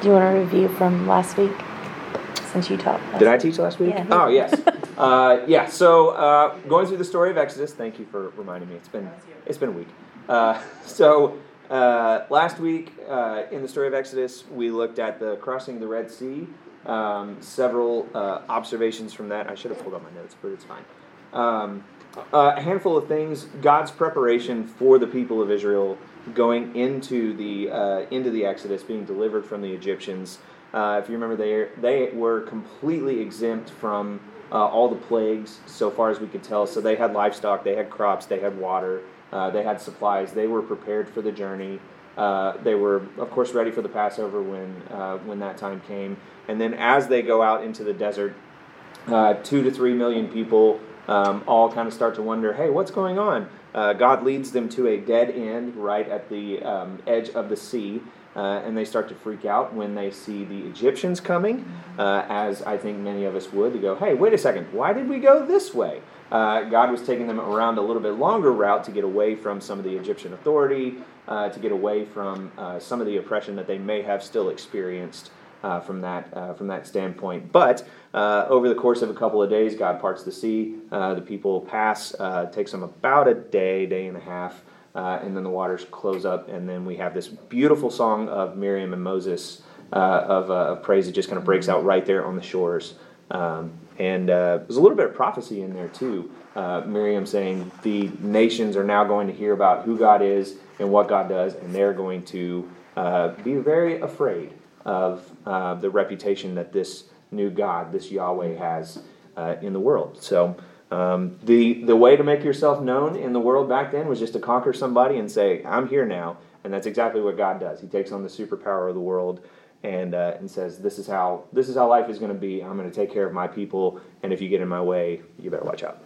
Do you want to review from last week since you taught? Last Did I teach last week? Yeah. Oh, yes. Uh, yeah, so uh, going through the story of Exodus, thank you for reminding me. It's been, it's been a week. Uh, so uh, last week uh, in the story of Exodus, we looked at the crossing of the Red Sea, um, several uh, observations from that. I should have pulled up my notes, but it's fine. Um, a handful of things God's preparation for the people of Israel going into the uh, into the Exodus, being delivered from the Egyptians. Uh, if you remember, they they were completely exempt from uh, all the plagues so far as we could tell. So they had livestock, they had crops, they had water, uh, they had supplies. They were prepared for the journey. Uh, they were, of course, ready for the Passover when uh, when that time came. And then as they go out into the desert, two to three million people um, all kind of start to wonder, hey, what's going on? Uh, God leads them to a dead end right at the um, edge of the sea, uh, and they start to freak out when they see the Egyptians coming, uh, as I think many of us would, to go, hey, wait a second, why did we go this way? Uh, God was taking them around a little bit longer route to get away from some of the Egyptian authority, uh, to get away from uh, some of the oppression that they may have still experienced uh, from that uh, from that standpoint. But uh, over the course of a couple of days, God parts the sea. Uh, the people pass. Uh, it takes them about a day, day and a half, uh, and then the waters close up, and then we have this beautiful song of Miriam and Moses of, of praise that just kind of breaks out right there on the shores. Um, and there's a little bit of prophecy in there too. Miriam saying the nations are now going to hear about who God is and what God does, and they're going to be very afraid of uh, the reputation that this new God, this Yahweh, has uh, in the world. So um, the the way to make yourself known in the world back then was just to conquer somebody and say, "I'm here now," and that's exactly what God does. He takes on the superpower of the world. And, uh, and says this is how this is how life is going to be. I'm going to take care of my people, and if you get in my way, you better watch out.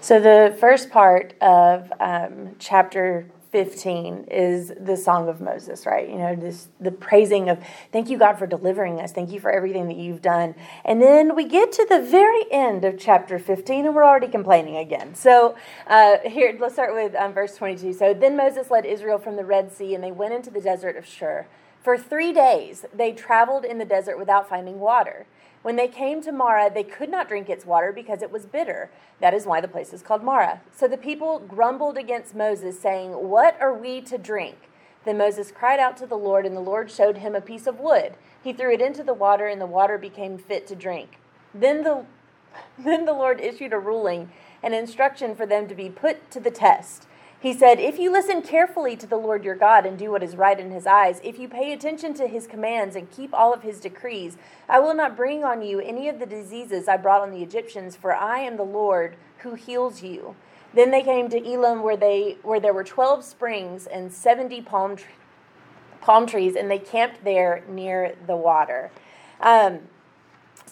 So the first part of um, chapter 15 is the song of Moses, right? You know, this the praising of thank you God for delivering us. Thank you for everything that you've done. And then we get to the very end of chapter 15 and we're already complaining again. So uh, here, let's start with um, verse 22. So then Moses led Israel from the Red Sea and they went into the desert of Shur. For three days they traveled in the desert without finding water. When they came to Marah, they could not drink its water because it was bitter. That is why the place is called Marah. So the people grumbled against Moses, saying, What are we to drink? Then Moses cried out to the Lord, and the Lord showed him a piece of wood. He threw it into the water, and the water became fit to drink. Then the, then the Lord issued a ruling, an instruction for them to be put to the test. He said, If you listen carefully to the Lord your God and do what is right in his eyes, if you pay attention to his commands and keep all of his decrees, I will not bring on you any of the diseases I brought on the Egyptians, for I am the Lord who heals you. Then they came to Elim, where, they, where there were 12 springs and 70 palm, palm trees, and they camped there near the water. Um,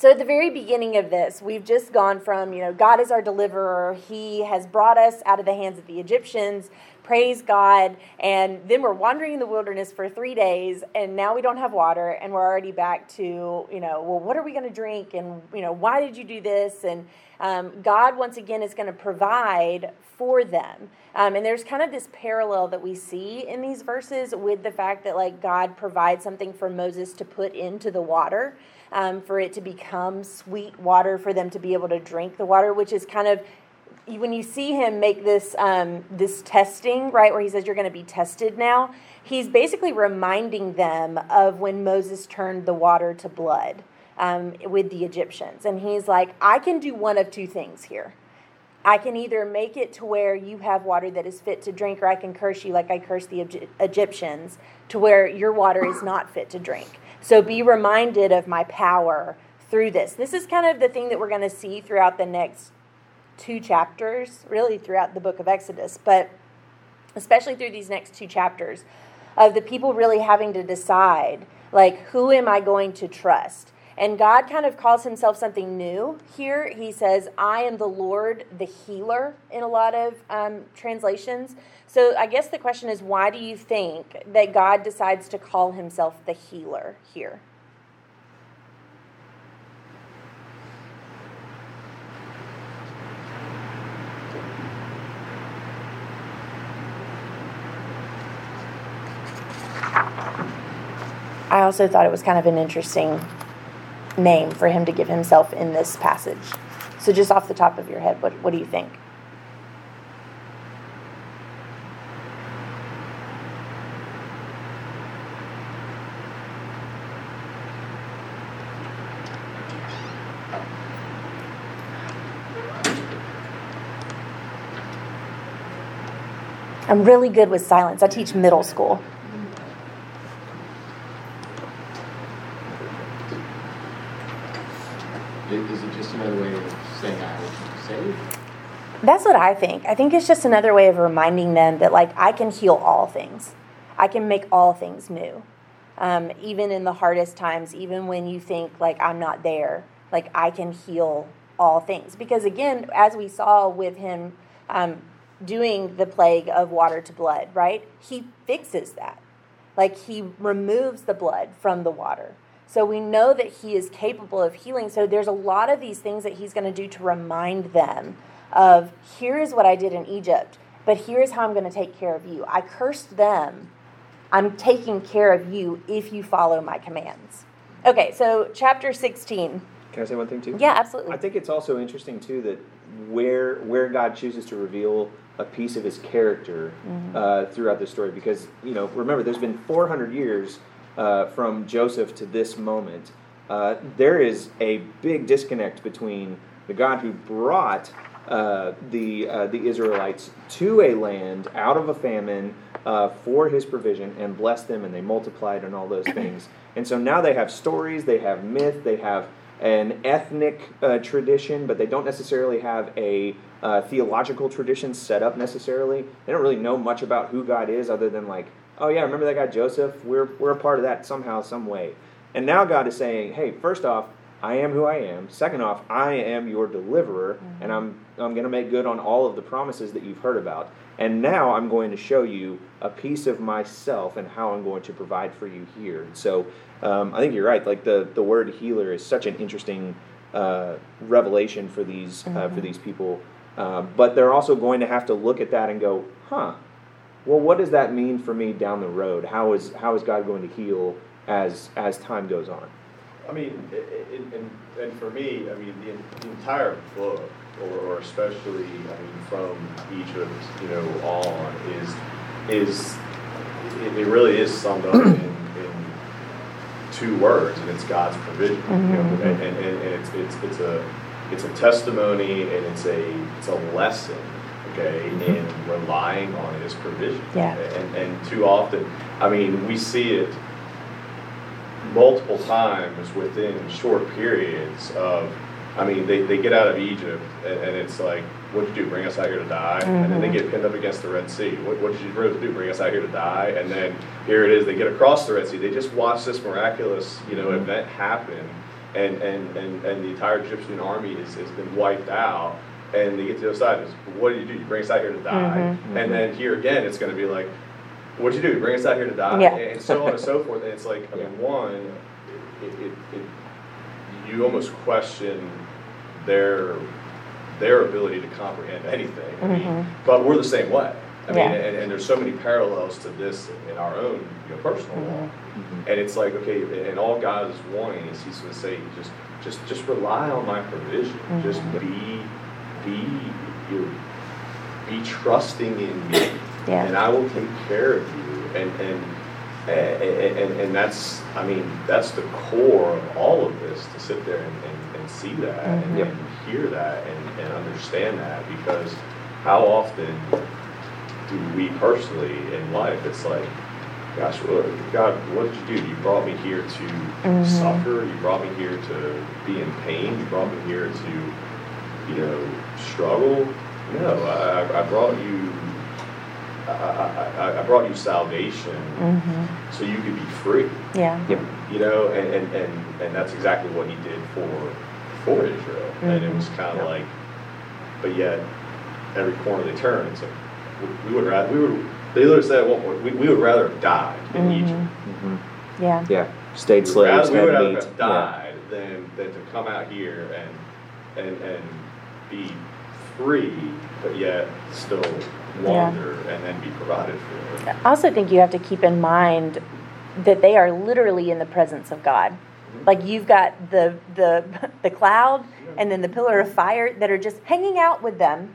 so at the very beginning of this, we've just gone from, you know, God is our deliverer. He has brought us out of the hands of the Egyptians. Praise God. And then we're wandering in the wilderness for three days, and now we don't have water, and we're already back to, you know, well, what are we going to drink? And, you know, why did you do this? And um, God, once again, is going to provide for them. Um, and there's kind of this parallel that we see in these verses with the fact that, like, God provides something for Moses to put into the water um, for it to become sweet water for them to be able to drink the water, which is kind of when you see him make this um, this testing right where he says you're going to be tested now he's basically reminding them of when moses turned the water to blood um, with the egyptians. And he's like i can do one of two things here. I can either make it to where you have water that is fit to drink or i can curse you like i cursed the egyptians to where your water is not fit to drink so be reminded of my power through this. This is kind of the thing that we're going to see throughout the next two chapters, really throughout the book of Exodus, but especially through these next two chapters of the people really having to decide like who am I going to trust? And God kind of calls himself something new here. He says, I am the Lord, the healer, in a lot of um, translations. So I guess the question is, why do you think that God decides to call himself the healer here? I also thought it was kind of an interesting name for him to give himself in this passage. So, just off the top of your head, what, what do you think? I'm really good with silence. I teach middle school. Is it just another way of saying I was saved? That's what I think. I think it's just another way of reminding them that, like, I can heal all things. I can make all things new. Um, even in the hardest times, even when you think, like, I'm not there, like, I can heal all things. Because, again, as we saw with him um, doing the plague of water to blood, right? He fixes that. Like, he removes the blood from the water. So we know that he is capable of healing. So there's a lot of these things that he's going to do to remind them of here is what I did in Egypt, but here's how I'm going to take care of you. I cursed them. I'm taking care of you if you follow my commands. Okay, so chapter 16. Can I say one thing too? Yeah, absolutely. I think it's also interesting too that where where God chooses to reveal a piece of His character Mm-hmm. uh, throughout the story, because you know, remember, there's been 400 years uh, from Joseph to this moment. Uh, there is a big disconnect between the God who brought uh, the uh, the Israelites to a land out of a famine uh, for His provision and blessed them, and they multiplied and all those things. And so now they have stories, they have myth, they have an ethnic uh, tradition, but they don't necessarily have a uh, theological tradition set up necessarily. They don't really know much about who God is, other than like, oh yeah, remember that guy Joseph? We're we're a part of that somehow, some way. And now God is saying, hey, first off, I am who I am. Second off, I am your deliverer, and I'm I'm going to make good on all of the promises that you've heard about. And now I'm going to show you a piece of myself and how I'm going to provide for you here. And So um, I think you're right. Like the the word healer is such an interesting uh, revelation for these uh, for these people. Uh, but they're also going to have to look at that and go, huh? Well, what does that mean for me down the road? How is how is God going to heal as as time goes on? I mean, i- i- and, and, and for me, I mean, the, the entire book, or, or especially, I mean, from Egypt, you know, on, is, is, it, it really is summed up in, in two words, and it's God's provision. You know, Mhm. and, and, and it's, it's, it's a, it's a testimony and it's a, it's a lesson, okay, in relying on His provision. Yeah. And, and too often, I mean, we see it multiple times within short periods of, I mean, they, they get out of Egypt and, and it's like, what'd you do, bring us out here to die? And then they mm-hmm. get pinned up against the Red Sea. What, what did you do, bring us out here to die? And then here it is, they get across the Red Sea. They just watch this miraculous, you know, mm-hmm. event happen and, and, and, and the entire Egyptian army has, has been wiped out. And they get to the other side, it's, what did you do? You bring us out here to die. Mm-hmm. And then here again, it's going to be like, what'd you do? You bring us out here to die? Yeah. And so on and so forth. And it's like, I mean, one, it, it, it, you almost question their their ability to comprehend anything. I mean, mm-hmm. but we're the same way. I mean, Yeah. and, and there's so many parallels to this in our own you know, personal mm-hmm. walk. Mm-hmm. And it's like, okay, and all God is wanting is He's going to say, just, just, just rely on my provision. Just be, be, you, be trusting in me, Yeah. and I will take care of you. And and, and and and that's, I mean, that's the core of all of this. To sit there and, and, and see that and, Yep. and hear that and, and understand that because how often do we personally in life? It's like, gosh, well, God, what did you do? You brought me here to mm-hmm. suffer. You brought me here to be in pain. You brought me here to, you know, struggle. No, I- I brought you. I, I, I- I brought you salvation Mm-hmm. so you could be free. Yeah. Yep. You know, and, and, and, and that's exactly what he did for for Israel. And it was kind of Yeah. like, but yet every corner they turn, it's like we- we would rather we would they literally said at one point we, we would rather have died in Mhm. Egypt. Mm-hmm. Yeah. Yeah, stayed We would rather, slaves, we would rather meat. have Yeah. died than than to come out here and and and be free, but yet still wander and then be provided for. I also think you have to keep in mind that they are literally in the presence of God. Mm-hmm. Like you've got the the the cloud and then the pillar of fire that are just hanging out with them.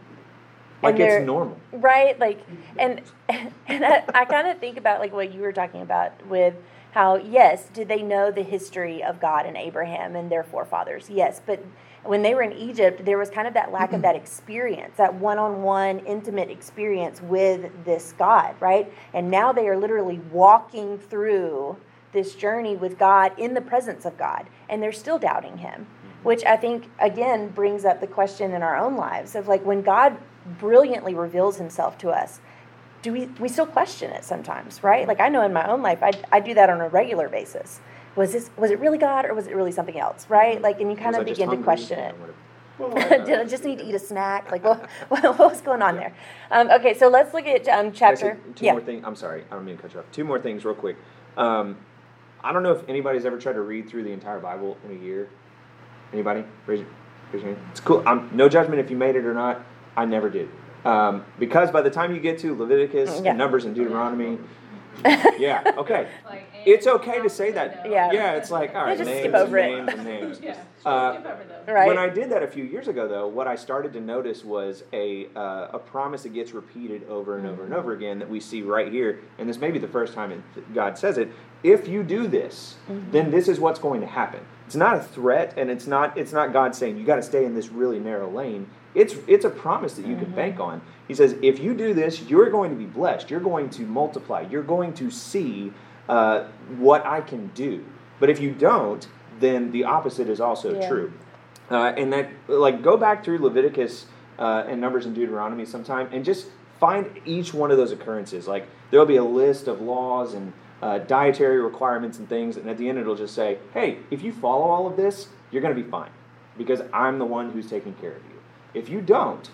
Like it's normal. right like and and i, I kind of think about like what you were talking about with how yes did they know the history of god and abraham and their forefathers yes but when they were in egypt there was kind of that lack of mm-hmm. that experience that one-on-one intimate experience with this god right? And now they are literally walking through this journey with god in the presence of god and they're still doubting him mm-hmm. which i think again brings up the question in our own lives of like when god brilliantly reveals himself to us do we we still question it sometimes right? Like i know in my own life i, I do that on a regular basis was this was it really god or was it really something else right like and you kind Was of just begin to question it whatever. did i just need to eat a snack like what, what was going on there um, okay so let's look at um, Can I say chapter Two yeah more things. I'm sorry, I don't mean to cut you off. Two more things, real quick. Um, I don't know if anybody's ever tried to read through the entire Bible in a year. Anybody? Raise your, raise your hand. It's cool. I'm no judgment if you made it or not. I never did. Um, because by the time you get to Leviticus Yeah. and Numbers and Deuteronomy, yeah, okay. Like, It's okay to say that. Yeah. Yeah, it's like all right, just names skip and over it. names and names. Yeah, Uh, skip over those. right When I did that a few years ago, though, what I started to notice was a uh, a promise that gets repeated over and over and over again that we see right here, and this may be the first time it, God says it. If you do this, then this is what's going to happen. It's not a threat, and it's not it's not God saying you got to stay in this really narrow lane. It's it's a promise that you can bank on. He says if you do this, you're going to be blessed. You're going to multiply. You're going to see uh, what I can do. But if you don't, then the opposite is also Yeah. true. Uh, and that, like, go back through Leviticus uh, and Numbers and Deuteronomy sometime and just find each one of those occurrences. Like, there'll be a list of laws and uh, dietary requirements and things, and at the end it'll just say, hey, if you follow all of this, you're going to be fine because I'm the one who's taking care of you. If you don't,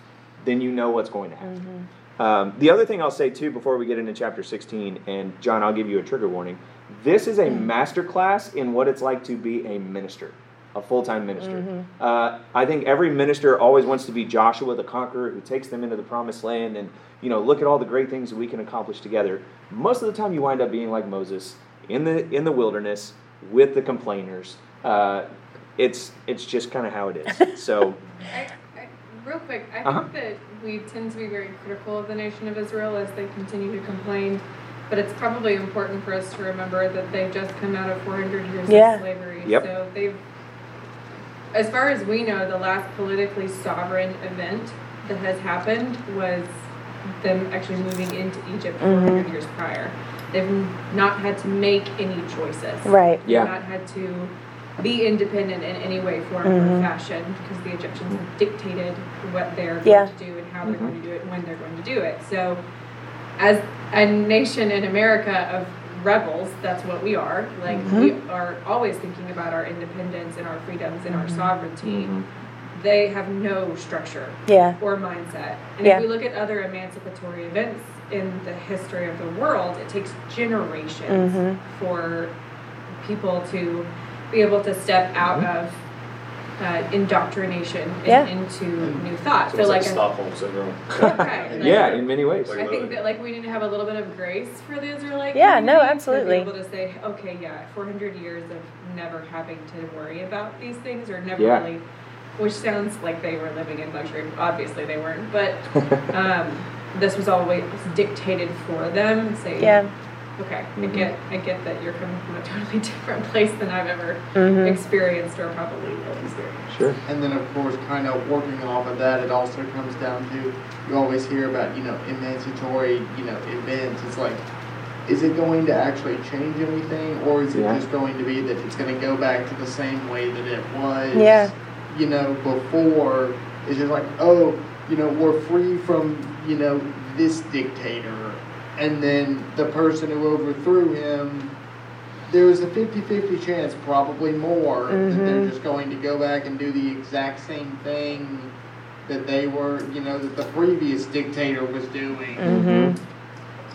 then you know what's going to happen. Um, the other thing I'll say too before we get into chapter 16, and John, I'll give you a trigger warning. This is a master class in what it's like to be a minister, a full time minister. Uh, I think every minister always wants to be Joshua the conqueror who takes them into the promised land and, you know, look at all the great things that we can accomplish together. Most of the time, you wind up being like Moses in the in the wilderness with the complainers. Uh, it's it's just kind of how it is. So I, I, real quick, I Uh-huh. think that we tend to be very critical of the nation of Israel as they continue to complain. But it's probably important for us to remember that they've just come out of 400 years Yeah. of slavery. Yep. So they've, as far as we know, the last politically sovereign event that has happened was them actually moving into Egypt 400 years prior. They've not had to make any choices. right Yeah. They've not had to be independent in any way, form, Mhm. or fashion because the Egyptians have dictated what they're going Yeah. to do and how they're going to do it and when they're going to do it. So, as a nation in America of rebels, that's what we are. Like, we are always thinking about our independence and our freedoms and our sovereignty. They have no structure yeah or mindset. And Yeah. if we look at other emancipatory events in the history of the world, it takes generations Mhm. for people to be able to step out of uh, indoctrination and Yeah. into new thought. So So, it's like, like an- Stockholm syndrome. Right, like- yeah, in many ways. I think that like we need to have a little bit of grace for the Israelite Yeah, no, absolutely. To be able to say, okay, yeah, 400 years of never having to worry about these things or never Yeah. really, which sounds like they were living in luxury. Obviously they weren't, but um, this was always dictated for them. Say, yeah okay, Mhm. I get, I get that you're coming from a totally different place than I've ever Mhm. experienced or probably will experience. Sure. And then, of course, kind of working off of that, it also comes down to you always hear about, you know, emancipatory, you know, events. It's like, is it going to actually change anything, or is it Yeah. just going to be that it's going to go back to the same way that it was, Yeah. you know, before? It's just like, oh, you know, we're free from, you know, this dictator, and then the person who overthrew him there was a 50-50 chance, probably more, that they're Mhm. just going to go back and do the exact same thing that they were, you know, that the previous dictator was doing. Mhm.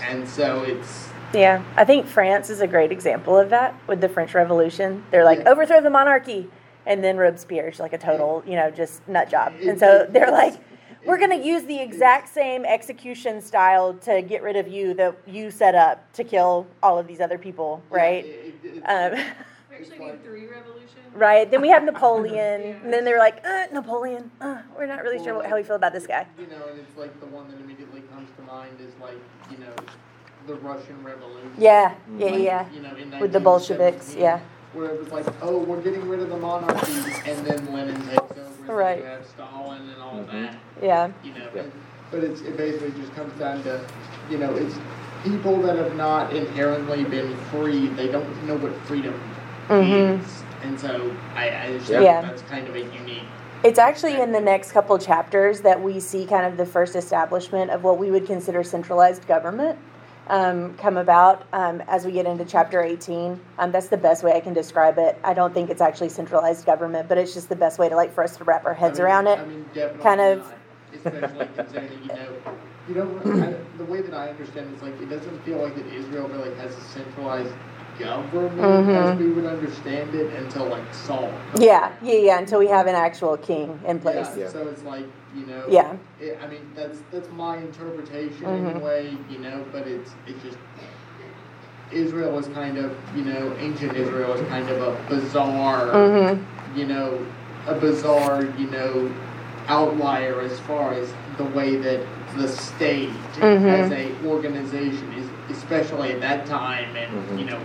And so it's, Yeah, I think France is a great example of that with the French Revolution. They're like, Yeah. overthrow the monarchy. And then Robespierre's like a total, you know, just nut job. And so they're like, we're going to use the exact same execution style to get rid of you that you set up to kill all of these other people, right? Yeah, it- it- Um, We actually need three revolutions. right. Then we have Napoleon, and then they're like, uh, Napoleon. Uh, we're not really sure what, how we feel about this guy. You know, and it's like the one that immediately comes to mind is like, you know, the Russian Revolution. Yeah, yeah, Like, yeah. You know, in With the Bolsheviks, yeah. Where it was like, oh, we're getting rid of the monarchy, and then Lenin takes over, and Right. then you have Stalin and all Mhm. that. Yeah. You know, Yeah. but it's it basically just comes down to, you know, it's people that have not inherently been free. They don't know what freedom Mhm. is, and so I, I just Yeah. Yeah. that's kind of a unique. It's actually in the next couple chapters that we see kind of the first establishment of what we would consider centralized government um, come about um, as we get into chapter 18. Um, that's the best way I can describe it. I don't think it's actually centralized government, but it's just the best way to like for us to wrap our heads I mean, around it. I mean, definitely kind of- not, especially considering you know, you know, I, the way that I understand it is like it doesn't feel like that Israel really has a centralized government Mhm. as we would understand it until like Saul. Yeah, yeah, yeah. Until we have an actual king in place. Yeah, Yeah. So it's like you know. Yeah. It, I mean, that's that's my interpretation Mhm. anyway. You know, but it's it's just Israel is kind of you know ancient Israel is kind of a bizarre Mm-hmm. you know a bizarre you know outlier as far as the way that the state Mhm. as a organization is especially at that time and Mhm. you know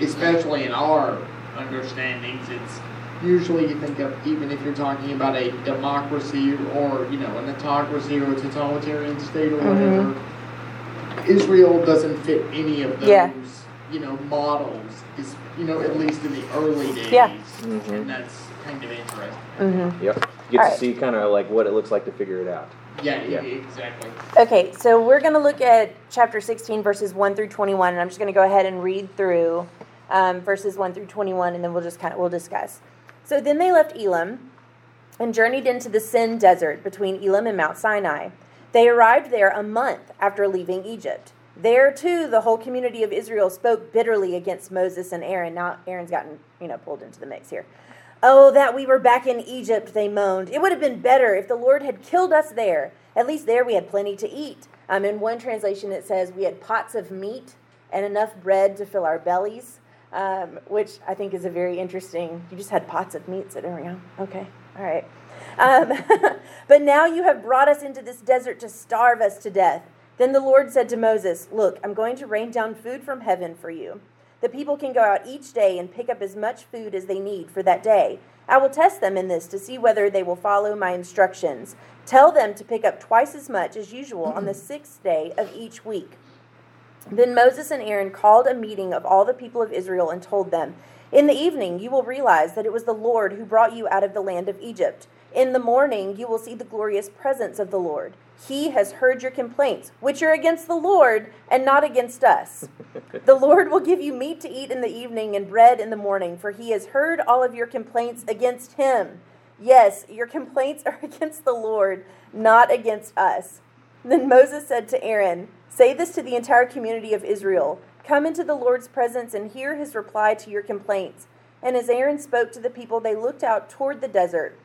especially in our understandings it's usually you think of even if you're talking about a democracy or you know an autocracy or a totalitarian state or Mhm. whatever israel doesn't fit any of those Yeah. you know models is you know at least in the early days Yeah. Mhm. and that's kind of interesting Mm-hmm. Yep. Get Alright. to see kind of like what it looks like to figure it out. yeah, Yeah. exactly Okay, so we're going to look at chapter 16, verses 1 through 21, and I'm just going to go ahead and read through um, verses 1 through 21, and then we'll just kind of we'll discuss. So then they left Elim and journeyed into the Sin desert between Elim and Mount Sinai. They arrived there a month after leaving Egypt. There too, the whole community of Israel spoke bitterly against Moses and Aaron. Now Aaron's gotten you know pulled into the mix here. Oh, that we were back in Egypt, they moaned. It would have been better if the Lord had killed us there. At least there we had plenty to eat. Um, in one translation, it says we had pots of meat and enough bread to fill our bellies, um, which I think is a very interesting. You just had pots of meat sitting around. Okay, all right. Um, but now you have brought us into this desert to starve us to death. Then the Lord said to Moses, Look, I'm going to rain down food from heaven for you. The people can go out each day and pick up as much food as they need for that day. I will test them in this to see whether they will follow my instructions. Tell them to pick up twice as much as usual on the sixth day of each week. Then Moses and Aaron called a meeting of all the people of Israel and told them, In the evening you will realize that it was the Lord who brought you out of the land of Egypt. In the morning you will see the glorious presence of the Lord. He has heard your complaints, which are against the Lord and not against us. the Lord will give you meat to eat in the evening and bread in the morning, for he has heard all of your complaints against him. Yes, your complaints are against the Lord, not against us. Then Moses said to Aaron, Say this to the entire community of Israel Come into the Lord's presence and hear his reply to your complaints. And as Aaron spoke to the people, they looked out toward the desert.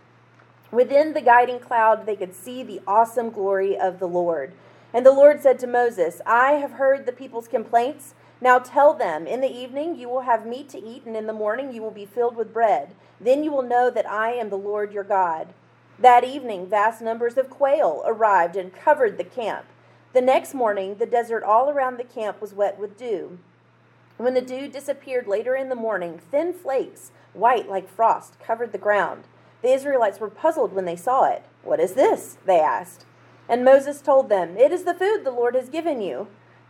Within the guiding cloud, they could see the awesome glory of the Lord. And the Lord said to Moses, I have heard the people's complaints. Now tell them, in the evening you will have meat to eat, and in the morning you will be filled with bread. Then you will know that I am the Lord your God. That evening, vast numbers of quail arrived and covered the camp. The next morning, the desert all around the camp was wet with dew. When the dew disappeared later in the morning, thin flakes, white like frost, covered the ground. The Israelites were puzzled when they saw it. What is this? they asked. And Moses told them, It is the food the Lord has given you.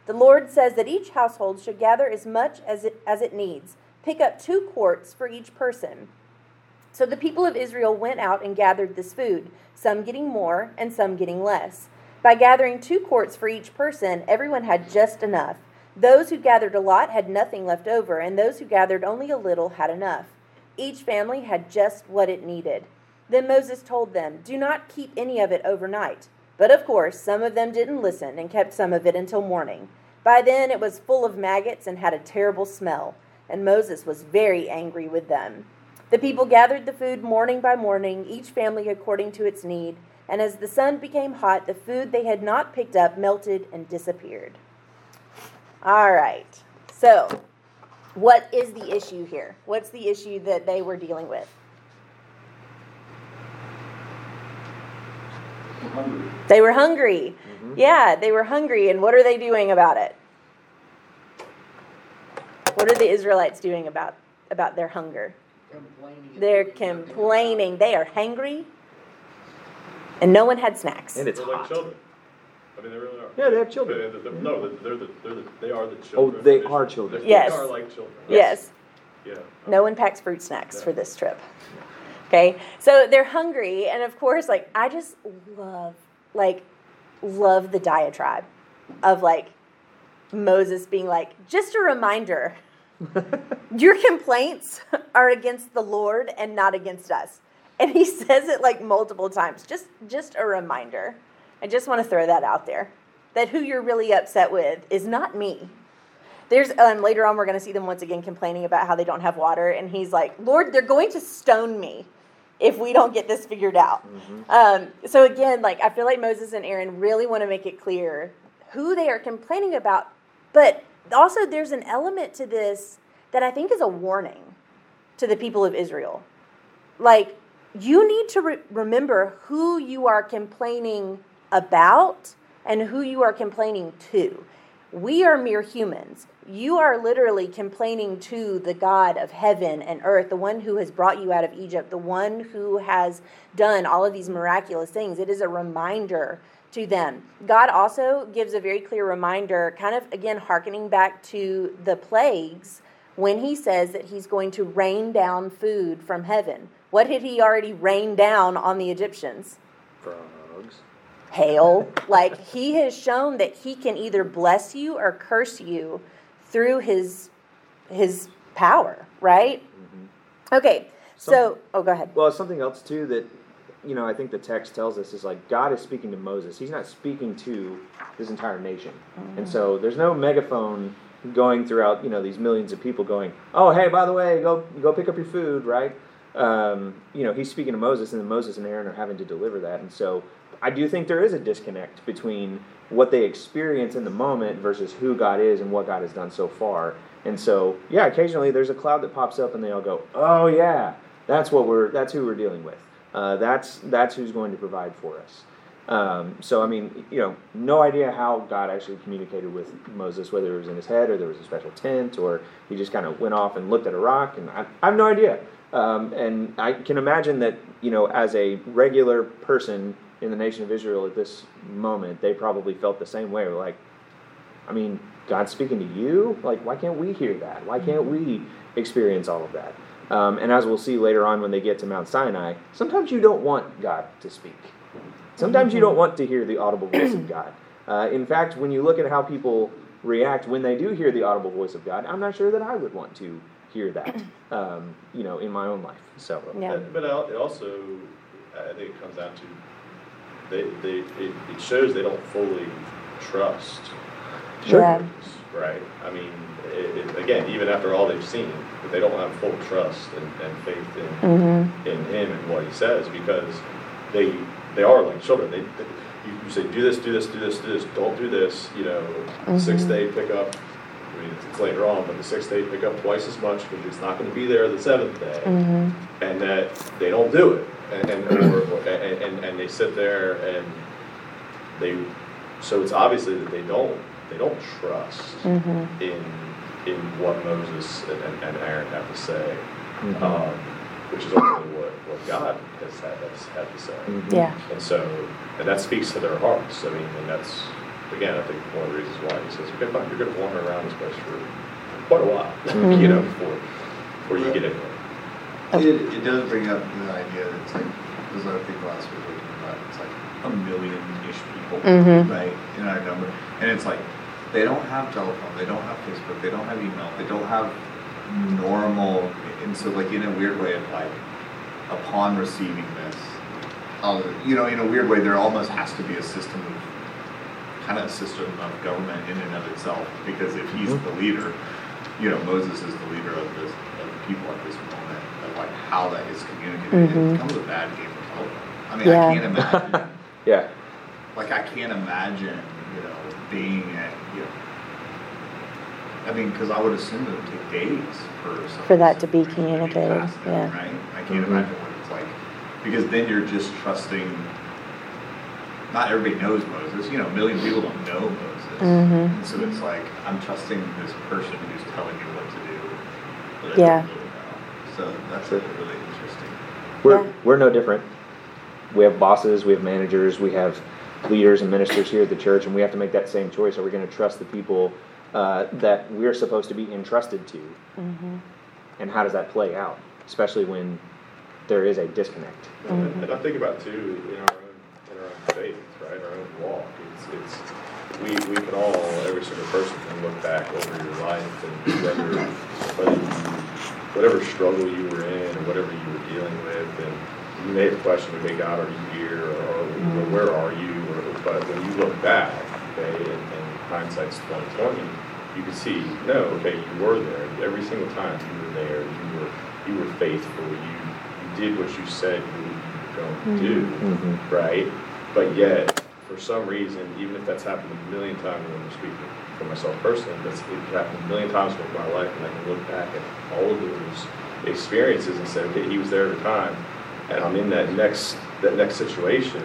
The Lord says that each household should gather as much as it, as it needs. Pick up two quarts for each person. So the people of Israel went out and gathered this food, some getting more and some getting less. By gathering two quarts for each person, everyone had just enough. Those who gathered a lot had nothing left over, and those who gathered only a little had enough. Each family had just what it needed. Then Moses told them, Do not keep any of it overnight. But of course, some of them didn't listen and kept some of it until morning. By then it was full of maggots and had a terrible smell, and Moses was very angry with them. The people gathered the food morning by morning, each family according to its need. And as the sun became hot, the food they had not picked up melted and disappeared. All right. So, what is the issue here? What's the issue that they were dealing with? hungry. They were hungry. Mm-hmm. Yeah, they were hungry. And what are they doing about it? What are the Israelites doing about, about their hunger? Complaining. They're complaining. They are hangry. And no one had snacks. And it's They're like children. I mean, they really are. Yeah, they have children. They're, they're, no, they're the, they're the, they are the Oh, children. They're, Israel. children. Yes. They are like children. Yes. Yeah. No one packs fruit snacks for this trip. Okay, so they're hungry, and of course, like I just love, like, love the diatribe of like Moses being like, just a reminder, your complaints are against the Lord and not against us. And he says it like multiple times. Just, just a reminder. I just want to throw that out there, that who you're really upset with is not me. There's um, later on we're going to see them once again complaining about how they don't have water, and he's like, "Lord, they're going to stone me if we don't get this figured out." Um, so again, like I feel like Moses and Aaron really want to make it clear who they are complaining about, but also there's an element to this that I think is a warning to the people of Israel. Like you need to re- remember who you are complaining about and who you are complaining to. We are mere humans. You are literally complaining to the God of heaven and earth, the one who has brought you out of Egypt, the one who has done all of these miraculous things. It is a reminder to them. God also gives a very clear reminder, kind of again hearkening back to the plagues, when he says that he's going to rain down food from heaven. What had he already rained down on the Egyptians? Frogs. hail. Like he has shown that he can either bless you or curse you through his his power, right? Mm-hmm. Okay. So, Some- oh, go ahead. Well, something else too that you know I think the text tells us is like God is speaking to Moses. He's not speaking to his entire nation, and so there's no megaphone going throughout you know these millions of people going, oh hey by the way go go pick up your food right. Um, you know he's speaking to Moses, and then Moses and Aaron are having to deliver that, and so I do think there is a disconnect between what they experience in the moment versus who God is and what God has done so far. And so, yeah, occasionally there's a cloud that pops up, and they all go, "Oh yeah, that's what we're that's who we're dealing with. Uh, that's that's who's going to provide for us." Um, so, I mean, you know, no idea how God actually communicated with Moses, whether it was in his head or there was a special tent, or he just kind of went off and looked at a rock, and I, I have no idea. Um, and I can imagine that, you know, as a regular person in the nation of Israel at this moment, they probably felt the same way. Like, I mean, God's speaking to you. Like, why can't we hear that? Why can't we experience all of that? Um, and as we'll see later on when they get to Mount Sinai, sometimes you don't want God to speak. Sometimes you don't want to hear the audible voice of God. Uh, in fact, when you look at how people react when they do hear the audible voice of God, I'm not sure that I would want to hear that, um, you know, in my own life. So, Yeah. But- But it also, I think it comes down to, they, they, it, it shows they don't fully trust Sure. Yeah. Right? I mean, it, it, again, even after all they've seen, but they don't have full trust and, and faith in, Mm-hmm. in him and what he says because they they are like children. They, they you, say do this, do this, do this, do this. Don't do this. You know, sixth day pick up. I mean, it's later on, but the sixth day pick up twice as much because it's not going to be there the seventh day, and that they don't do it, and and, or, or, and, and and they sit there and they. So it's obviously that they don't they don't trust Mm-hmm. in in what Moses and, and, and Aaron have to say, Mhm. um, which is ultimately what, what God has had, has had to say. Mhm. Yeah. And so, and that speaks to their hearts. I mean, and that's, again, I think one of the reasons why he says, okay, fine, you're going to wander around this place for quite a while, you know, before, before you get into it. It, it does bring up the idea that it's like, this is what I think last week we were talking about, it's like a million-ish people, Mhm. right, in our number. And it's like, they don't have telephone, they don't have Facebook, they don't have email, they don't have normal, and so like in a weird way of like, upon receiving this, uh, you know, in a weird way, there almost has to be a system of, kind of a system of government in and of itself, because if he's the leader, you know, Moses is the leader of this, of the people at this moment, of like how that is communicated, Mhm. it becomes a bad game of telephone. I mean, Yeah. I can't imagine Yeah. Like I can't imagine, you know, being at, you know, I mean, because I would assume it would take days for For that to be communicated, down, yeah. Right? I can't Mhm. imagine what it's like, because then you're just trusting. Not everybody knows Moses. You know, a million people don't know Moses, Mhm. and so it's like I'm trusting this person who's telling me what to do. But Yeah. really. So that's really interesting. We're, Yeah. we're no different. We have bosses, we have managers, we have leaders and ministers here at the church, and we have to make that same choice. Are we going to trust the people uh, that we're supposed to be entrusted to? Mm-hmm. And how does that play out, especially when there is a disconnect? And and I think about too, in our own, in our own faith, right, our own walk, it's, it's, we, we can all, every single person can look back over your life and whether, whether whatever struggle you were in or whatever you were dealing with, and you may have questioned, okay, God, are you here, or, or where are you, or, but when you look back, okay, and, and hindsight's twenty twenty, you can see, no, okay, you were there, every single time you were there, you were, you were faithful, you, you did what you said you were going to do, Mhm. right? But yet, for some reason, even if that's happened a million times, when I'm speaking for myself personally, that's it happened a million times in my life, and I can look back at all of those experiences and say, okay, he was there every time, and I'm in that next that next situation,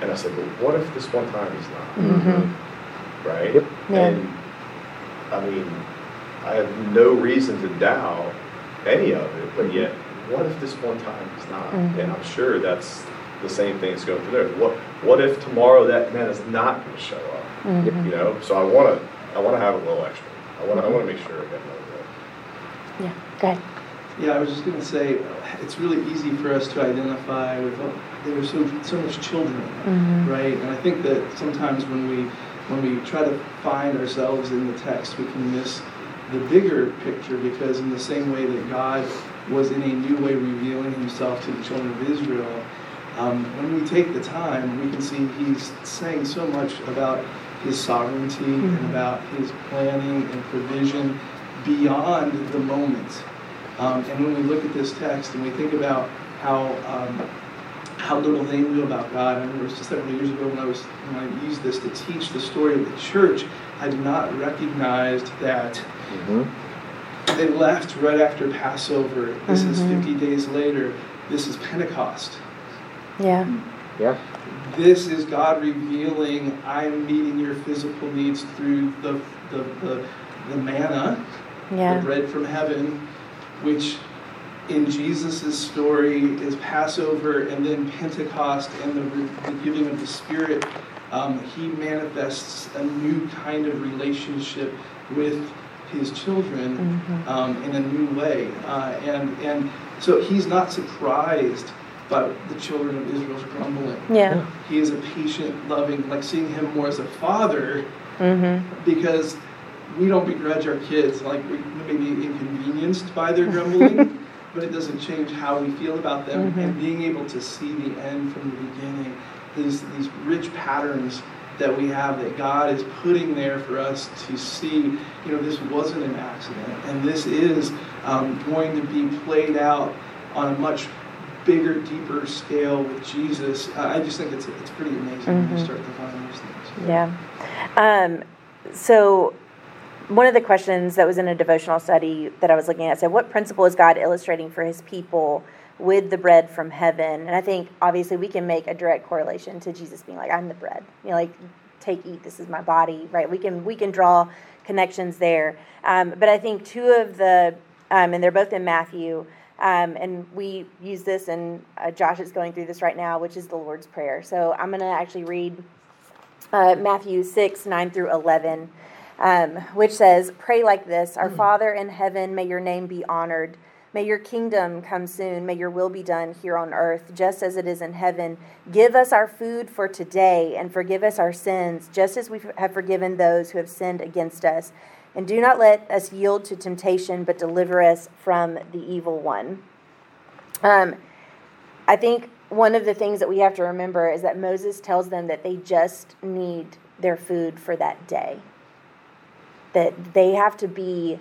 and I said, well, what if this one time he's not? Mhm. Right? Yeah. And I mean, I have no reason to doubt any of it, but yet, what if this one time he's not? Mhm. And I'm sure that's the same thing that's going through there. What what if tomorrow that man is not going to show up? Mhm. You know, so I want to I want to have a little extra. I want to I want to make sure I get another. Yeah, go ahead. Yeah, I was just going to say, it's really easy for us to identify with, oh, there are so, so much children, Mhm. right? And I think that sometimes when we, when we try to find ourselves in the text, we can miss the bigger picture because in the same way that God was in a new way revealing himself to the children of Israel, um, when we take the time, we can see he's saying so much about his sovereignty and Mhm. about his planning and provision beyond the moment. Um, and when we look at this text and we think about how um, how little they knew about God, I remember it just several years ago when I was when I used this to teach the story of the church, I did not recognize that Mhm. they left right after Passover. This is Mhm. 50 days later. This is Pentecost. Yeah. Yeah. This is God revealing, I'm meeting your physical needs through the, the, the, the manna, Yeah. the bread from heaven, which in Jesus' story is Passover and then Pentecost and the, the giving of the Spirit. Um, he manifests a new kind of relationship with his children Mhm. um, in a new way. Uh, and, and so he's not surprised by the children of Israel's grumbling. Yeah. He is a patient, loving, like seeing him more as a father Mhm. because we don't begrudge our kids. Like we we may be inconvenienced by their grumbling, but it doesn't change how we feel about them. Mhm. And being able to see the end from the beginning, these these rich patterns that we have that God is putting there for us to see. You know, this wasn't an accident, and this is um, going to be played out on a much bigger, deeper scale with Jesus. Uh, I just think it's it's pretty amazing when Mhm. you start to find those things. Yeah. Um, so, one of the questions that was in a devotional study that I was looking at said, What principle is God illustrating for his people with the bread from heaven? And I think obviously we can make a direct correlation to Jesus being like, I'm the bread. You know, like, take, eat, this is my body, right? We can, we can draw connections there. Um, but I think two of the, um, and they're both in Matthew, um, and we use this, and uh, Josh is going through this right now, which is the Lord's Prayer. So I'm going to actually read uh, Matthew 6, 9 through 11, um, which says, Pray like this Our Father in heaven, may your name be honored. May your kingdom come soon. May your will be done here on earth, just as it is in heaven. Give us our food for today, and forgive us our sins, just as we have forgiven those who have sinned against us. And do not let us yield to temptation, but deliver us from the evil one. Um, I think one of the things that we have to remember is that Moses tells them that they just need their food for that day. That they have to be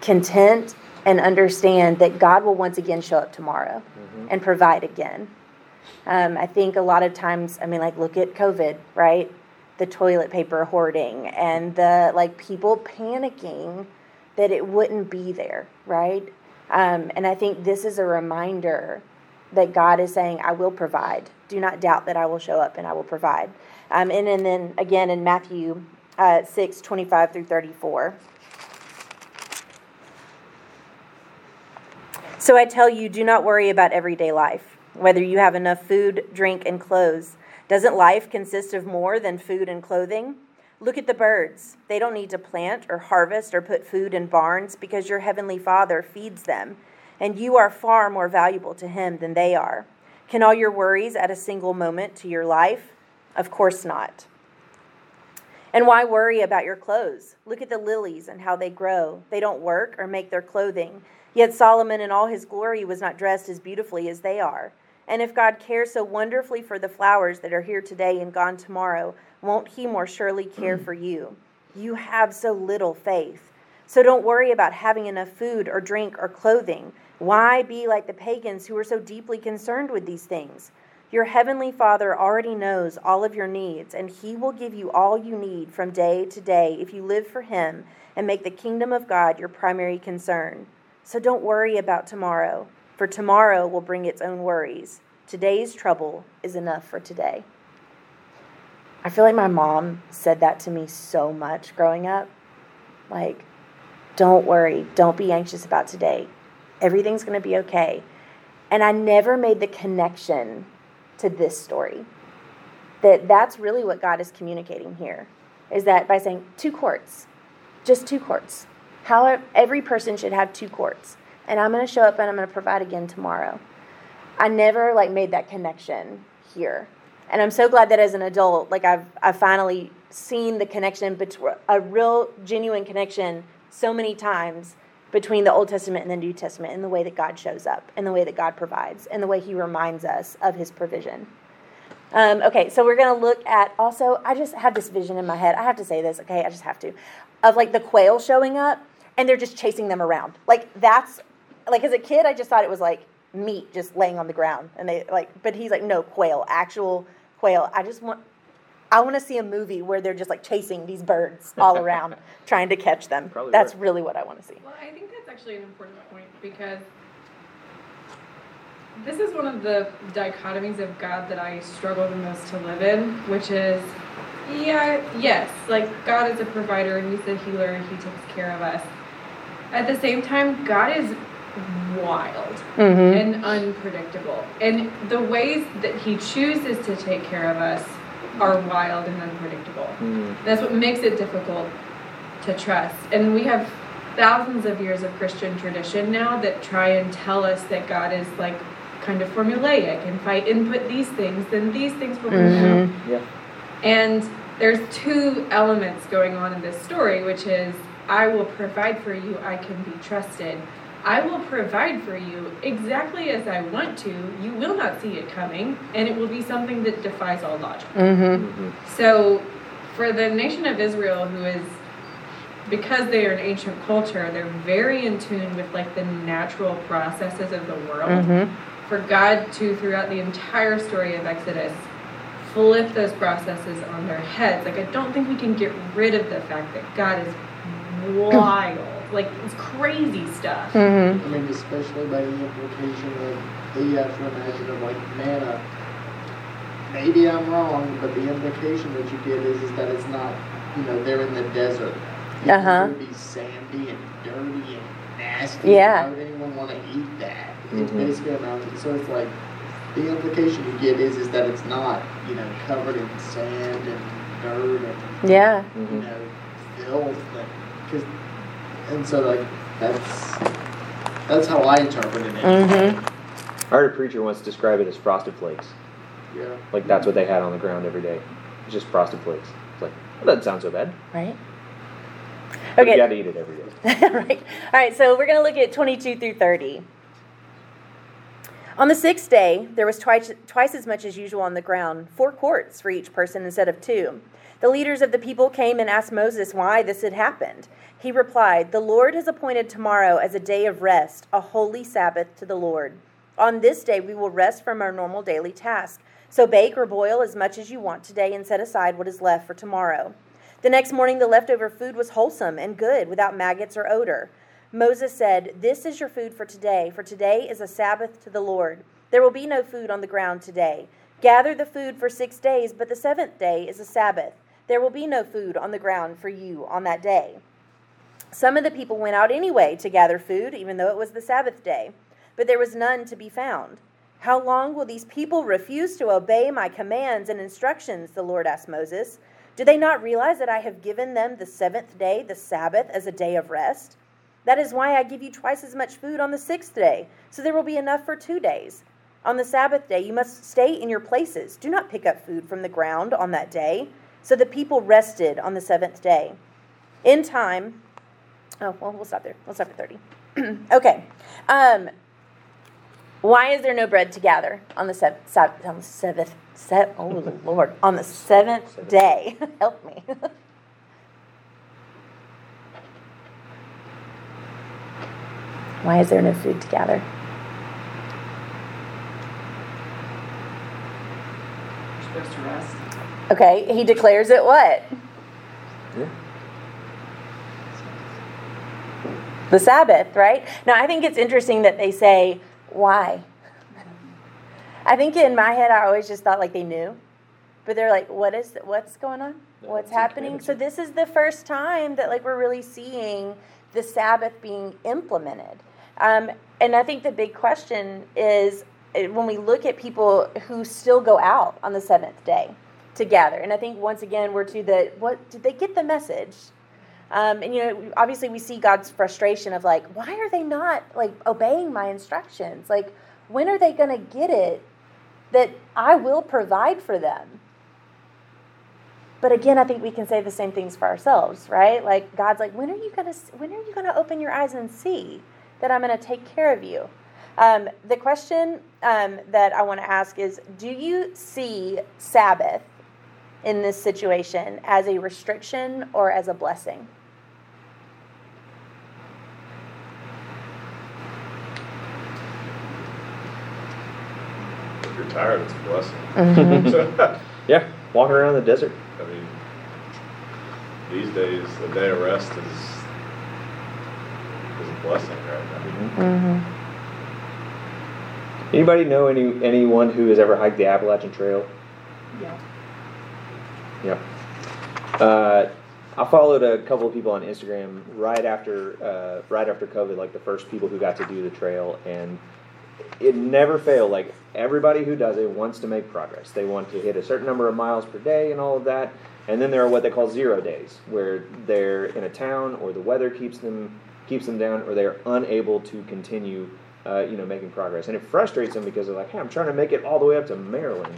content and understand that God will once again show up tomorrow and provide again. Um, I think a lot of times, I mean, like, look at COVID, right? The toilet paper hoarding and the like people panicking that it wouldn't be there, right? Um, and I think this is a reminder that God is saying, I will provide. Do not doubt that I will show up and I will provide. Um, and, and then again in Matthew uh, 6 25 through 34. So I tell you, do not worry about everyday life, whether you have enough food, drink, and clothes. Doesn't life consist of more than food and clothing? Look at the birds. They don't need to plant or harvest or put food in barns because your heavenly Father feeds them, and you are far more valuable to Him than they are. Can all your worries add a single moment to your life? Of course not. And why worry about your clothes? Look at the lilies and how they grow. They don't work or make their clothing. Yet Solomon in all his glory was not dressed as beautifully as they are. And if God cares so wonderfully for the flowers that are here today and gone tomorrow, won't he more surely care for you? You have so little faith. So don't worry about having enough food or drink or clothing. Why be like the pagans who are so deeply concerned with these things? Your heavenly Father already knows all of your needs, and he will give you all you need from day to day if you live for him and make the kingdom of God your primary concern. So don't worry about tomorrow, for tomorrow will bring its own worries. Today's trouble is enough for today. I feel like my mom said that to me so much growing up. Like, don't worry, don't be anxious about today. Everything's going to be okay. And I never made the connection to this story. That that's really what God is communicating here. Is that by saying two quarts, just two quarts. How every person should have two quarts. And I'm going to show up and I'm going to provide again tomorrow. I never like made that connection here and I'm so glad that as an adult, like I've I've finally seen the connection between a real genuine connection so many times between the Old Testament and the New Testament and the way that God shows up, and the way that God provides, and the way He reminds us of His provision. Um, okay, so we're going to look at also, I just have this vision in my head. I have to say this, okay? I just have to. Of like the quail showing up and they're just chasing them around. Like that's, like as a kid, I just thought it was like meat just laying on the ground. And they like, but he's like, no, quail, actual quail. I just want I want to see a movie where they're just like chasing these birds all around trying to catch them. Probably that's work. really what I want to see. Well, I think that's actually an important point because this is one of the dichotomies of God that I struggle the most to live in, which is yeah, yes, like God is a provider, and he's a healer, and he takes care of us. At the same time, God is wild mm-hmm. and unpredictable. And the ways that he chooses to take care of us are wild and unpredictable. Mm-hmm. That's what makes it difficult to trust. And we have thousands of years of Christian tradition now that try and tell us that God is like kind of formulaic and if I input these things, then these things will come mm-hmm. out. Yeah. And there's two elements going on in this story, which is I will provide for you, I can be trusted. I will provide for you exactly as I want to. You will not see it coming, and it will be something that defies all logic. Mm-hmm. So, for the nation of Israel, who is because they are an ancient culture, they're very in tune with like the natural processes of the world. Mm-hmm. For God to, throughout the entire story of Exodus, flip those processes on their heads. Like, I don't think we can get rid of the fact that God is wild like it's crazy stuff. Mm-hmm. I mean, especially by the implication of you have to imagine of like manna. Maybe I'm wrong, but the implication that you get is, is that it's not, you know, they're in the desert. Uh huh. It would be sandy and dirty and nasty. Yeah. Why would anyone want to eat that? It's mm-hmm. basically a mountain. So it's like the implication you get is is that it's not, you know, covered in sand and dirt and yeah, you mm-hmm. know, filth. Because and so like that's that's how I interpreted it. Mm-hmm. I heard a preacher once describe it as frosted flakes. Yeah. Like that's what they had on the ground every day, It's just frosted flakes. It's like well, that doesn't sound so bad. Right. But okay. You got to eat it every day. right. All right. So we're going to look at 22 through 30. On the sixth day, there was twice, twice as much as usual on the ground, four quarts for each person instead of two. The leaders of the people came and asked Moses why this had happened. He replied, The Lord has appointed tomorrow as a day of rest, a holy Sabbath to the Lord. on this day we will rest from our normal daily task. So bake or boil as much as you want today and set aside what is left for tomorrow. The next morning, the leftover food was wholesome and good, without maggots or odor. Moses said, This is your food for today, for today is a Sabbath to the Lord. There will be no food on the ground today. Gather the food for six days, but the seventh day is a Sabbath. There will be no food on the ground for you on that day. Some of the people went out anyway to gather food, even though it was the Sabbath day, but there was none to be found. How long will these people refuse to obey my commands and instructions? The Lord asked Moses. Do they not realize that I have given them the seventh day, the Sabbath, as a day of rest? That is why I give you twice as much food on the sixth day, so there will be enough for two days. On the Sabbath day, you must stay in your places. Do not pick up food from the ground on that day. So the people rested on the seventh day. In time, oh, well, we'll stop there. We'll stop at 30. okay. Um, why is there no bread to gather on the, sev- on the seventh? Se- oh, Lord. On the seventh day. Help me. Why is there no food to gather? You're supposed to rest. Okay, he declares it what? Yeah. The Sabbath, right? Now, I think it's interesting that they say, why? I think in my head, I always just thought like they knew. But they're like, what is, what's going on? What's happening? So this is the first time that like we're really seeing the Sabbath being implemented. Um, and I think the big question is eh, when we look at people who still go out on the seventh day to gather. And I think once again we're to the what did they get the message? Um, and you know, obviously we see God's frustration of like, why are they not like obeying my instructions? Like, when are they going to get it that I will provide for them? But again, I think we can say the same things for ourselves, right? Like God's like, when are you gonna when are you gonna open your eyes and see that I'm gonna take care of you? Um, the question um, that I want to ask is, do you see Sabbath in this situation as a restriction or as a blessing? If you're tired, it's a blessing. Mhm. Yeah, walking around the desert. I mean, these days, a day of rest is, is a blessing, right? I mean, Mm-hmm. Anybody know any anyone who has ever hiked the Appalachian Trail? Yeah. Yep. Uh, I followed a couple of people on Instagram right after uh, right after COVID, like the first people who got to do the trail, and it never failed. Like everybody who does it wants to make progress. They want to hit a certain number of miles per day and all of that. And then there are what they call zero days, where they're in a town or the weather keeps them keeps them down, or they're unable to continue. Uh, you know, making progress, and it frustrates them because they're like, "Hey, I'm trying to make it all the way up to Maryland,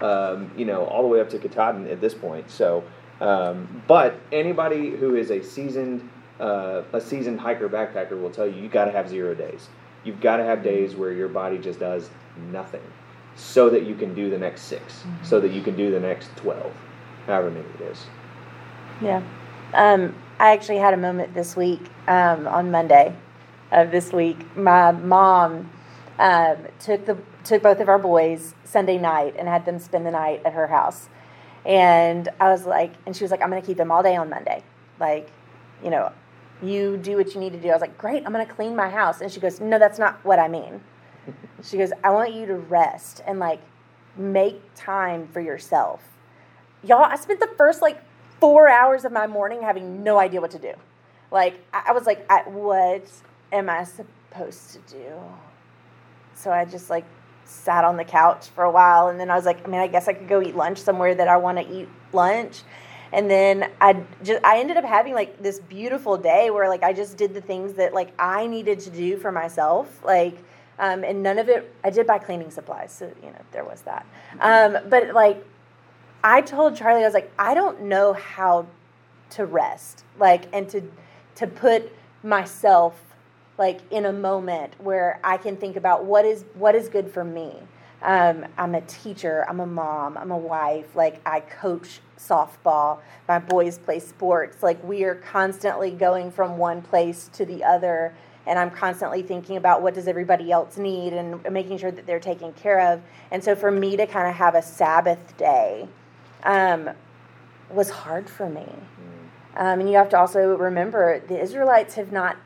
um, you know, all the way up to Katahdin at this point." So, um, but anybody who is a seasoned uh, a seasoned hiker backpacker will tell you you got to have zero days. You've got to have days where your body just does nothing, so that you can do the next 6 so that you can do the next twelve, however many it is. Yeah. Um, I actually had a moment this week um, on Monday of this week. My mom um, took the took both of our boys Sunday night and had them spend the night at her house. And I was like, and she was like, I'm going to keep them all day on Monday. Like, you know, you do what you need to do. I was like, great, I'm going to clean my house. And she goes, no, that's not what I mean. She goes, I want you to rest and like make time for yourself. Y'all, I spent the first like four hours of my morning having no idea what to do. Like, I I was like, I, what am I supposed to do? So I just like sat on the couch for a while and then I was like, I mean, I guess I could go eat lunch somewhere that I want to eat lunch. And then I just I ended up having like this beautiful day where like I just did the things that like I needed to do for myself. Like um, and none of it I did buy cleaning supplies, so you know, there was that. Um, but like I told Charlie, I was like, I don't know how to rest, like, and to to put myself like in a moment where I can think about what is what is good for me. Um, I'm a teacher. I'm a mom. I'm a wife. Like I coach softball. My boys play sports. Like we are constantly going from one place to the other. and I'm constantly thinking about what does everybody else need and making sure that they're taken care of. And so for me to kind of have a Sabbath day um, was hard for me. Um, and you have to also remember the Israelites have not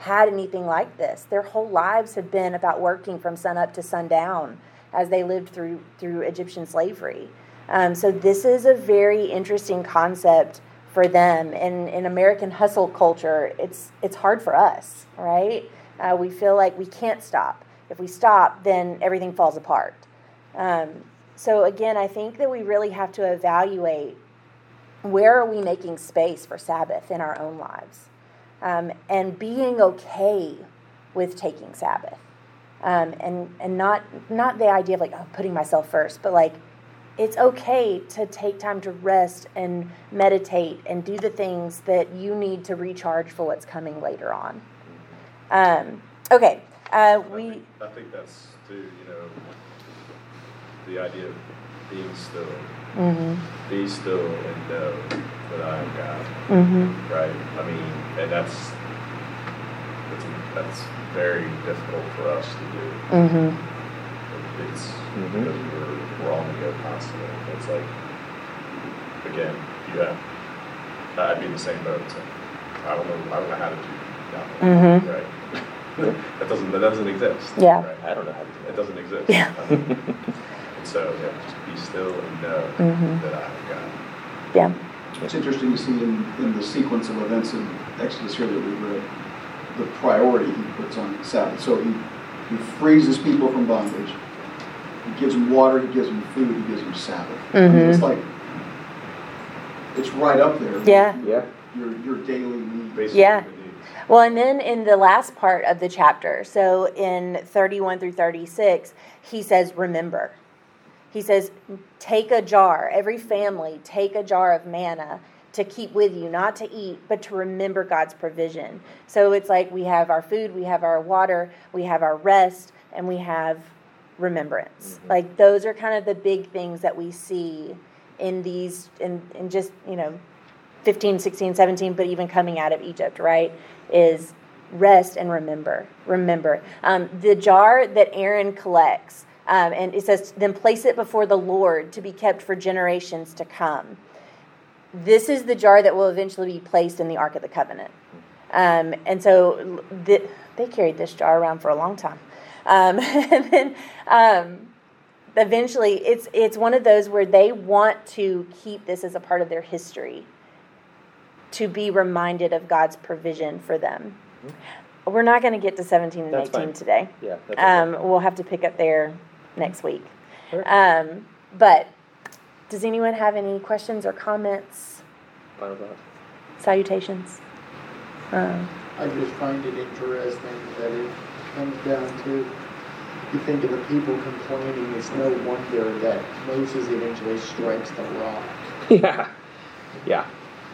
had anything like this. Their whole lives have been about working from sun up to sundown as they lived through through Egyptian slavery. Um, so this is a very interesting concept for them. And in American hustle culture, it's it's hard for us, right? Uh, we feel like we can't stop. If we stop, then everything falls apart. Um, so again, I think that we really have to evaluate where are we making space for Sabbath in our own lives, um, and being okay with taking Sabbath, um, and and not not the idea of like oh, putting myself first, but like it's okay to take time to rest and meditate and do the things that you need to recharge for what's coming later on. Um, okay, uh, I we. think- I think that's too, you know, the idea of being still, mm-hmm. be still and know that I am God, hmm right? I mean, and that's, that's, that's very difficult for us to do. hmm It's Mhm. because we're, we're on the go constantly. It's like, again, you have, I'd be in the same boat. So I don't know, I don't know how to do that. Mhm. Right. that doesn't, that doesn't exist. Yeah. Right? I don't know how to do It that. doesn't exist. Yeah. and so, yeah, just be still and know Mhm. that I have God. Yeah. It's interesting to see in, in the sequence of events in Exodus here that we read, the priority he puts on Sabbath. So he, he frees his people from bondage. He gives them water, he gives them food, he gives them Sabbath. I mean, it's Mhm. like, it's right up there. Yeah. Yeah. Your, your daily needs. Basically, Yeah. Well, and then in the last part of the chapter, so in 31 through 36, he says, Remember. He says, Take a jar, every family, take a jar of manna to keep with you, not to eat, but to remember God's provision. So it's like we have our food, we have our water, we have our rest, and we have remembrance. Like those are kind of the big things that we see in these, in, in just, you know, 15, 16, 17, but even coming out of Egypt, right? Is rest and remember. Remember. Um, the jar that Aaron collects, um, and it says, then place it before the Lord to be kept for generations to come. This is the jar that will eventually be placed in the Ark of the Covenant. Um, and so th- they carried this jar around for a long time. Um, and then um, eventually, it's, it's one of those where they want to keep this as a part of their history to be reminded of God's provision for them. We're not going to get to 17 and That's 18 fine. today. Yeah. That's Um, okay. we'll have to pick up there next week. Sure. Um, but does anyone have any questions or comments, Final thoughts? salutations? Um, I just find it interesting that it comes down to, you think of the people complaining, it's no wonder that Moses eventually strikes the rock. Yeah. Yeah.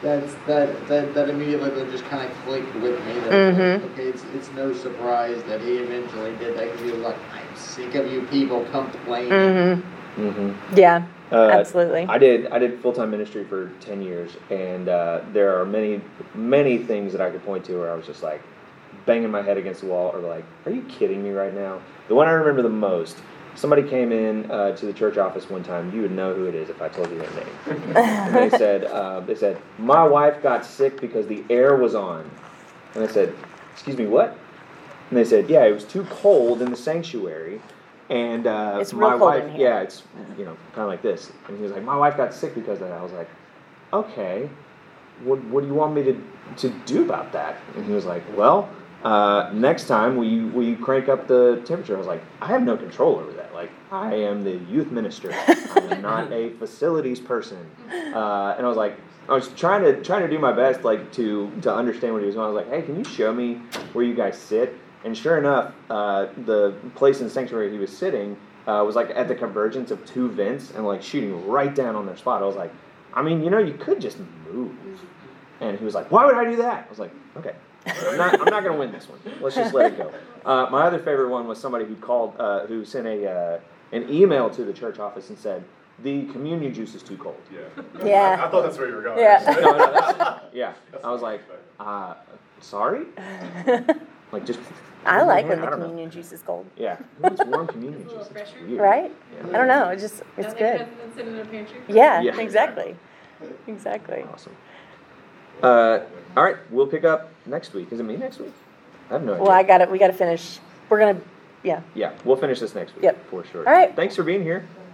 That's, that, that, that immediately just kind of clicked with me, that, Mhm. okay, it's, it's no surprise that he eventually did that, because he was like, I'm sick of you people complaining. mm-hmm. Mm-hmm. Yeah, Uh, absolutely. I did. I did full time ministry for ten years, and uh, there are many, many things that I could point to where I was just like banging my head against the wall, or like, "Are you kidding me right now?" The one I remember the most. Somebody came in uh, to the church office one time. You would know who it is if I told you their name. and they said, uh, "They said my wife got sick because the air was on." And I said, "Excuse me, what?" And they said, "Yeah, it was too cold in the sanctuary." And uh, It's my wife, yeah, it's you know kind of like this. And he was like, "My wife got sick because of that." I was like, "Okay, what what do you want me to to do about that?" And he was like, "Well, uh, next time will you will you crank up the temperature?" I was like, "I have no control over that. Like, I am the youth minister. I'm not a facilities person." Uh, and I was like. I was trying to trying to do my best, like to to understand what he was doing. I was like, "Hey, can you show me where you guys sit?" And sure enough, uh, the place in the sanctuary he was sitting uh, was like at the convergence of two vents and like shooting right down on their spot. I was like, I mean, you know, you could just move. And he was like, Why would I do that? I was like, Okay, I'm not, I'm not going to win this one. Let's just let it go. Uh, my other favorite one was somebody who called, uh, who sent a uh, an email to the church office and said, The communion juice is too cold. Yeah. Yeah. I, I thought that's where you were going. Yeah. No, no, that's, yeah. I was like, uh, sorry? Like just. I like when the don't know. communion juice is cold. Yeah, it's warm communion It's a little juice. It's Right? Yeah. I don't know. It's just it's Nothing good. better in a pantry. Yeah, Yeah. exactly. Exactly. Awesome. Uh, all right, we'll pick up next week. Is it me next week? I have no idea. Well, I got it. We got to finish. We're gonna. Yeah. Yeah, we'll finish this next week. Yep. For sure. All right. Thanks for being here.